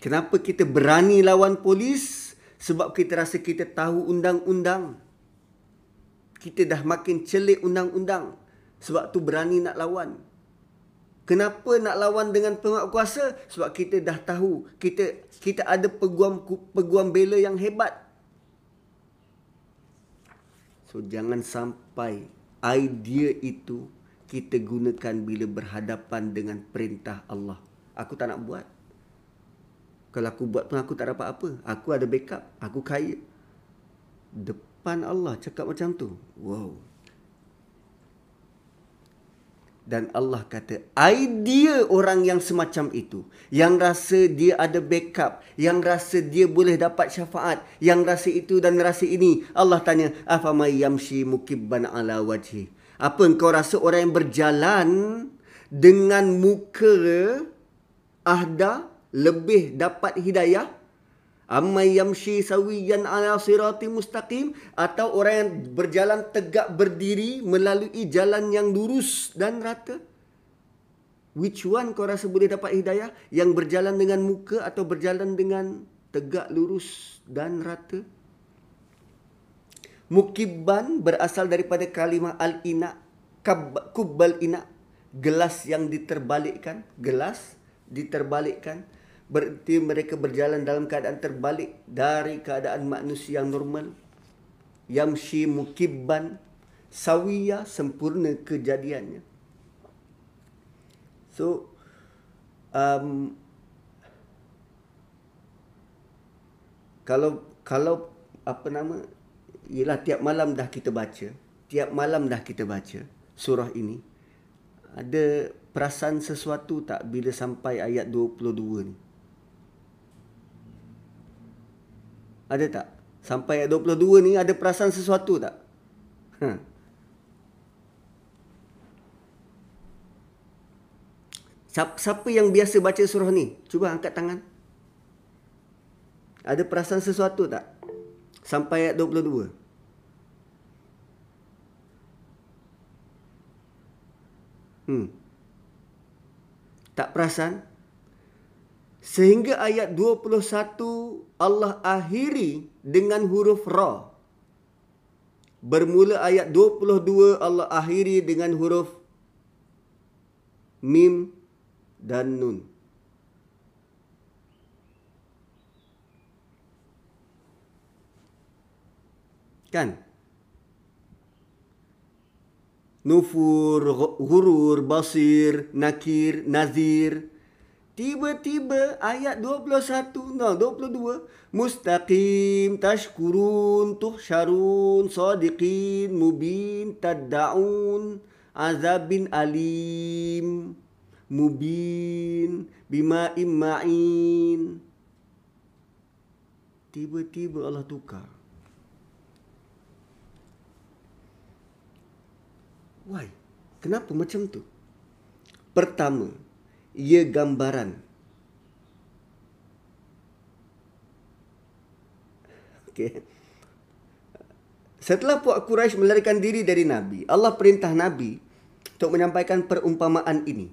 Kenapa kita berani lawan polis? Sebab kita rasa kita tahu undang-undang kita dah makin celik undang-undang sebab tu berani nak lawan. Kenapa nak lawan dengan penguasa? Sebab kita dah tahu kita kita ada peguam peguam bela yang hebat. So jangan sampai idea itu kita gunakan bila berhadapan dengan perintah Allah. Aku tak nak buat. Kalau aku buat pun aku tak dapat apa. Aku ada backup. Aku kaya. The depan Allah cakap macam tu. Wow. Dan Allah kata, idea orang yang semacam itu, yang rasa dia ada backup, yang rasa dia boleh dapat syafaat, yang rasa itu dan rasa ini, Allah tanya, afamay yamshi mukibban ala wajhi. Apa engkau rasa orang yang berjalan dengan muka ahda lebih dapat hidayah? Amma yamshi sawiyan ala sirati mustaqim atau orang yang berjalan tegak berdiri melalui jalan yang lurus dan rata? Which one kau rasa boleh dapat hidayah? Yang berjalan dengan muka atau berjalan dengan tegak lurus dan rata? Mukibban berasal daripada kalimah al-ina, kubbal ina, gelas yang diterbalikkan, gelas diterbalikkan berarti mereka berjalan dalam keadaan terbalik dari keadaan manusia yang normal. Yamshi mukibban sawiya sempurna kejadiannya. So um, kalau kalau apa nama ialah tiap malam dah kita baca tiap malam dah kita baca surah ini ada perasaan sesuatu tak bila sampai ayat 22 ni Ada tak? Sampai ayat 22 ni ada perasaan sesuatu tak? Ha. Siapa yang biasa baca surah ni? Cuba angkat tangan. Ada perasaan sesuatu tak? Sampai ayat 22. Hmm. Tak perasan? Sehingga ayat 21 Allah akhiri dengan huruf Ra. Bermula ayat 22 Allah akhiri dengan huruf Mim dan nun. Kan? Nufur, Gurur, Basir, Nakir, Nazir. Tiba-tiba ayat 21, no, 22. Mustaqim, Tashkurun, Tuhsharun, Sadiqin, Mubin, Tadda'un, Azabin Alim mubin bima imma'in tiba-tiba Allah tukar. Why? Kenapa macam tu? Pertama ia gambaran okey setelah puak Quraisy melarikan diri dari Nabi, Allah perintah Nabi untuk menyampaikan perumpamaan ini.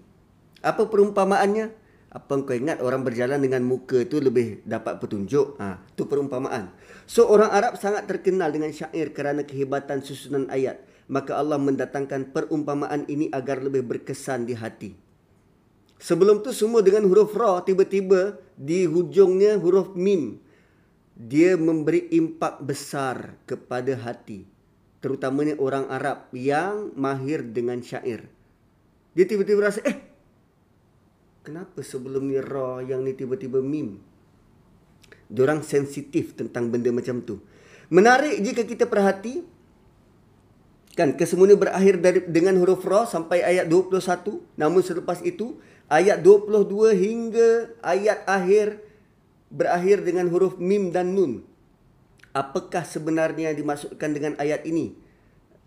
Apa perumpamaannya? Apa kau ingat orang berjalan dengan muka itu lebih dapat petunjuk? Ha, itu perumpamaan. So orang Arab sangat terkenal dengan syair kerana kehebatan susunan ayat. Maka Allah mendatangkan perumpamaan ini agar lebih berkesan di hati. Sebelum tu semua dengan huruf ra tiba-tiba di hujungnya huruf mim. Dia memberi impak besar kepada hati. Terutamanya orang Arab yang mahir dengan syair. Dia tiba-tiba rasa, eh kenapa sebelum ni ra yang ni tiba-tiba mim Diorang sensitif tentang benda macam tu menarik jika kita perhati kan kesemuanya berakhir dari dengan huruf ra sampai ayat 21 namun selepas itu ayat 22 hingga ayat akhir berakhir dengan huruf mim dan nun apakah sebenarnya yang dimaksudkan dengan ayat ini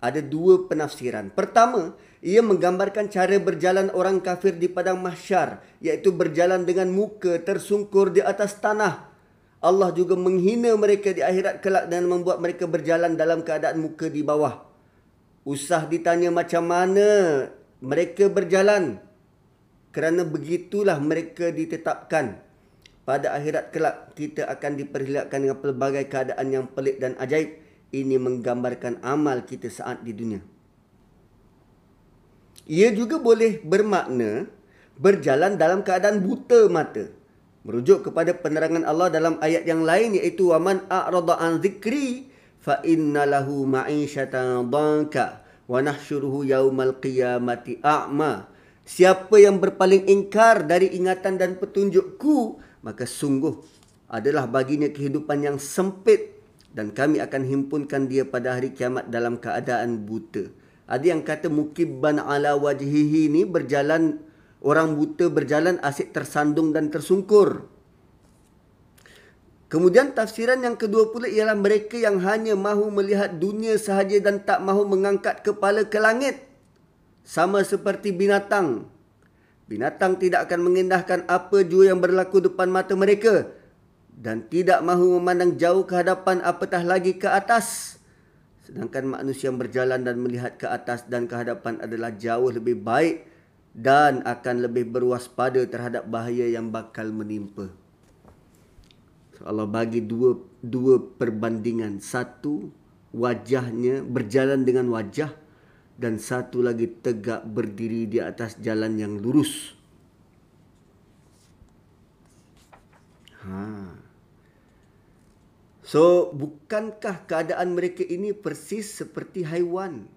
ada dua penafsiran. Pertama, ia menggambarkan cara berjalan orang kafir di padang mahsyar, iaitu berjalan dengan muka tersungkur di atas tanah. Allah juga menghina mereka di akhirat kelak dan membuat mereka berjalan dalam keadaan muka di bawah. Usah ditanya macam mana mereka berjalan. Kerana begitulah mereka ditetapkan. Pada akhirat kelak, kita akan diperlihatkan dengan pelbagai keadaan yang pelik dan ajaib ini menggambarkan amal kita saat di dunia. Ia juga boleh bermakna berjalan dalam keadaan buta mata. Merujuk kepada penerangan Allah dalam ayat yang lain iaitu waman a'rada an zikri fa inna lahu ma'isyatan dhanka wa nahsyuruhu yaumal qiyamati a'ma. Siapa yang berpaling ingkar dari ingatan dan petunjukku maka sungguh adalah baginya kehidupan yang sempit dan kami akan himpunkan dia pada hari kiamat dalam keadaan buta. Ada yang kata mukibban ala wajhihi ni berjalan orang buta berjalan asyik tersandung dan tersungkur. Kemudian tafsiran yang kedua pula ialah mereka yang hanya mahu melihat dunia sahaja dan tak mahu mengangkat kepala ke langit. Sama seperti binatang. Binatang tidak akan mengendahkan apa jua yang berlaku depan mata mereka dan tidak mahu memandang jauh ke hadapan apatah lagi ke atas. Sedangkan manusia yang berjalan dan melihat ke atas dan ke hadapan adalah jauh lebih baik dan akan lebih berwaspada terhadap bahaya yang bakal menimpa. So Allah bagi dua dua perbandingan. Satu wajahnya berjalan dengan wajah dan satu lagi tegak berdiri di atas jalan yang lurus. Ha. So, bukankah keadaan mereka ini persis seperti haiwan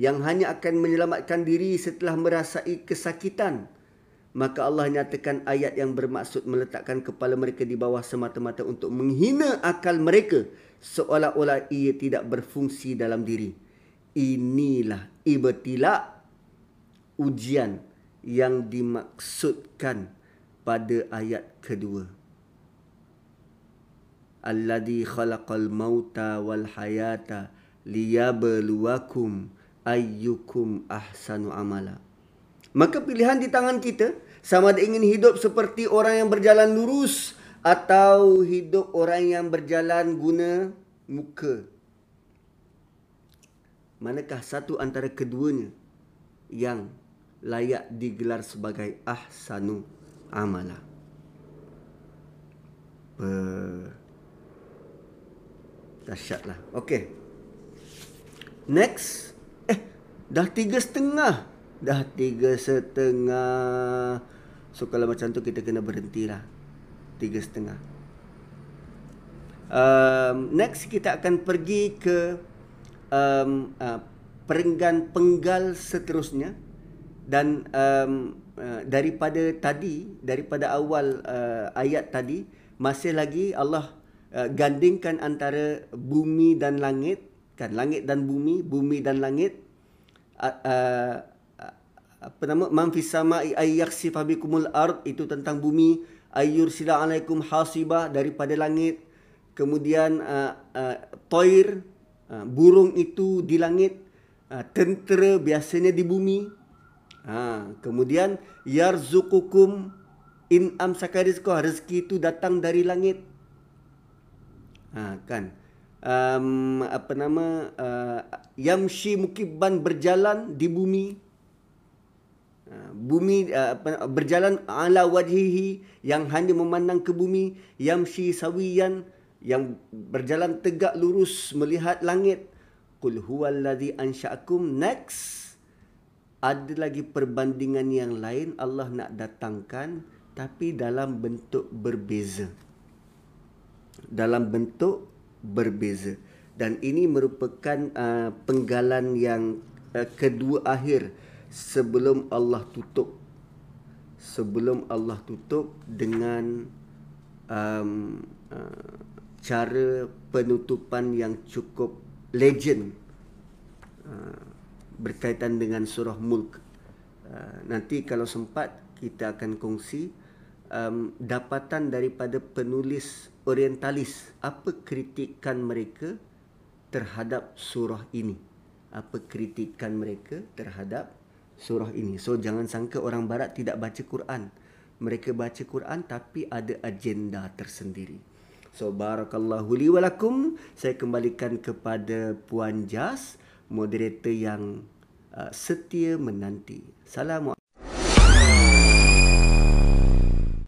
yang hanya akan menyelamatkan diri setelah merasai kesakitan? Maka Allah nyatakan ayat yang bermaksud meletakkan kepala mereka di bawah semata-mata untuk menghina akal mereka seolah-olah ia tidak berfungsi dalam diri. Inilah ibtila ujian yang dimaksudkan pada ayat kedua alladhi khalaqal mauta wal hayata liyabluwakum ayyukum ahsanu amala Maka pilihan di tangan kita sama ada ingin hidup seperti orang yang berjalan lurus atau hidup orang yang berjalan guna muka. Manakah satu antara keduanya yang layak digelar sebagai ahsanu amala? Ber... Dahsyatlah. Okey. Next. Eh, dah tiga setengah dah tiga setengah. So kalau macam tu kita kena berhenti lah. Tiga setengah. Um, next kita akan pergi ke um, uh, perenggan penggal seterusnya dan um, uh, daripada tadi daripada awal uh, ayat tadi masih lagi Allah uh, gandingkan antara bumi dan langit kan langit dan bumi bumi dan langit uh, uh, apa nama man fis sama'i ay yakhsifa bikumul ard itu tentang bumi ayyur sila alaikum hasiba daripada langit kemudian uh, uh, toir uh, burung itu di langit uh, tentera biasanya di bumi. Ha kemudian yarzuqukum in amsaka rizqa rezeki itu datang dari langit. Ha kan? Um, apa nama uh, yamshi mukibban berjalan di bumi. Bumi uh, berjalan ala wajhihi yang hanya memandang ke bumi. Yamshi sawiyan yang berjalan tegak lurus melihat langit. Qul huwallazi ansha'akum next. Ada lagi perbandingan yang lain Allah nak datangkan tapi dalam bentuk berbeza. Dalam bentuk berbeza. Dan ini merupakan uh, penggalan yang uh, kedua akhir sebelum Allah tutup. Sebelum Allah tutup dengan um, uh, cara penutupan yang cukup legend uh, berkaitan dengan surah mulk uh, nanti kalau sempat kita akan kongsi um, dapatan daripada penulis orientalis apa kritikan mereka terhadap surah ini apa kritikan mereka terhadap surah ini. So jangan sangka orang barat tidak baca Quran. Mereka baca Quran tapi ada agenda tersendiri. So barakallahu li walakum. Saya kembalikan kepada Puan Jas, moderator yang uh, setia menanti. Assalamualaikum.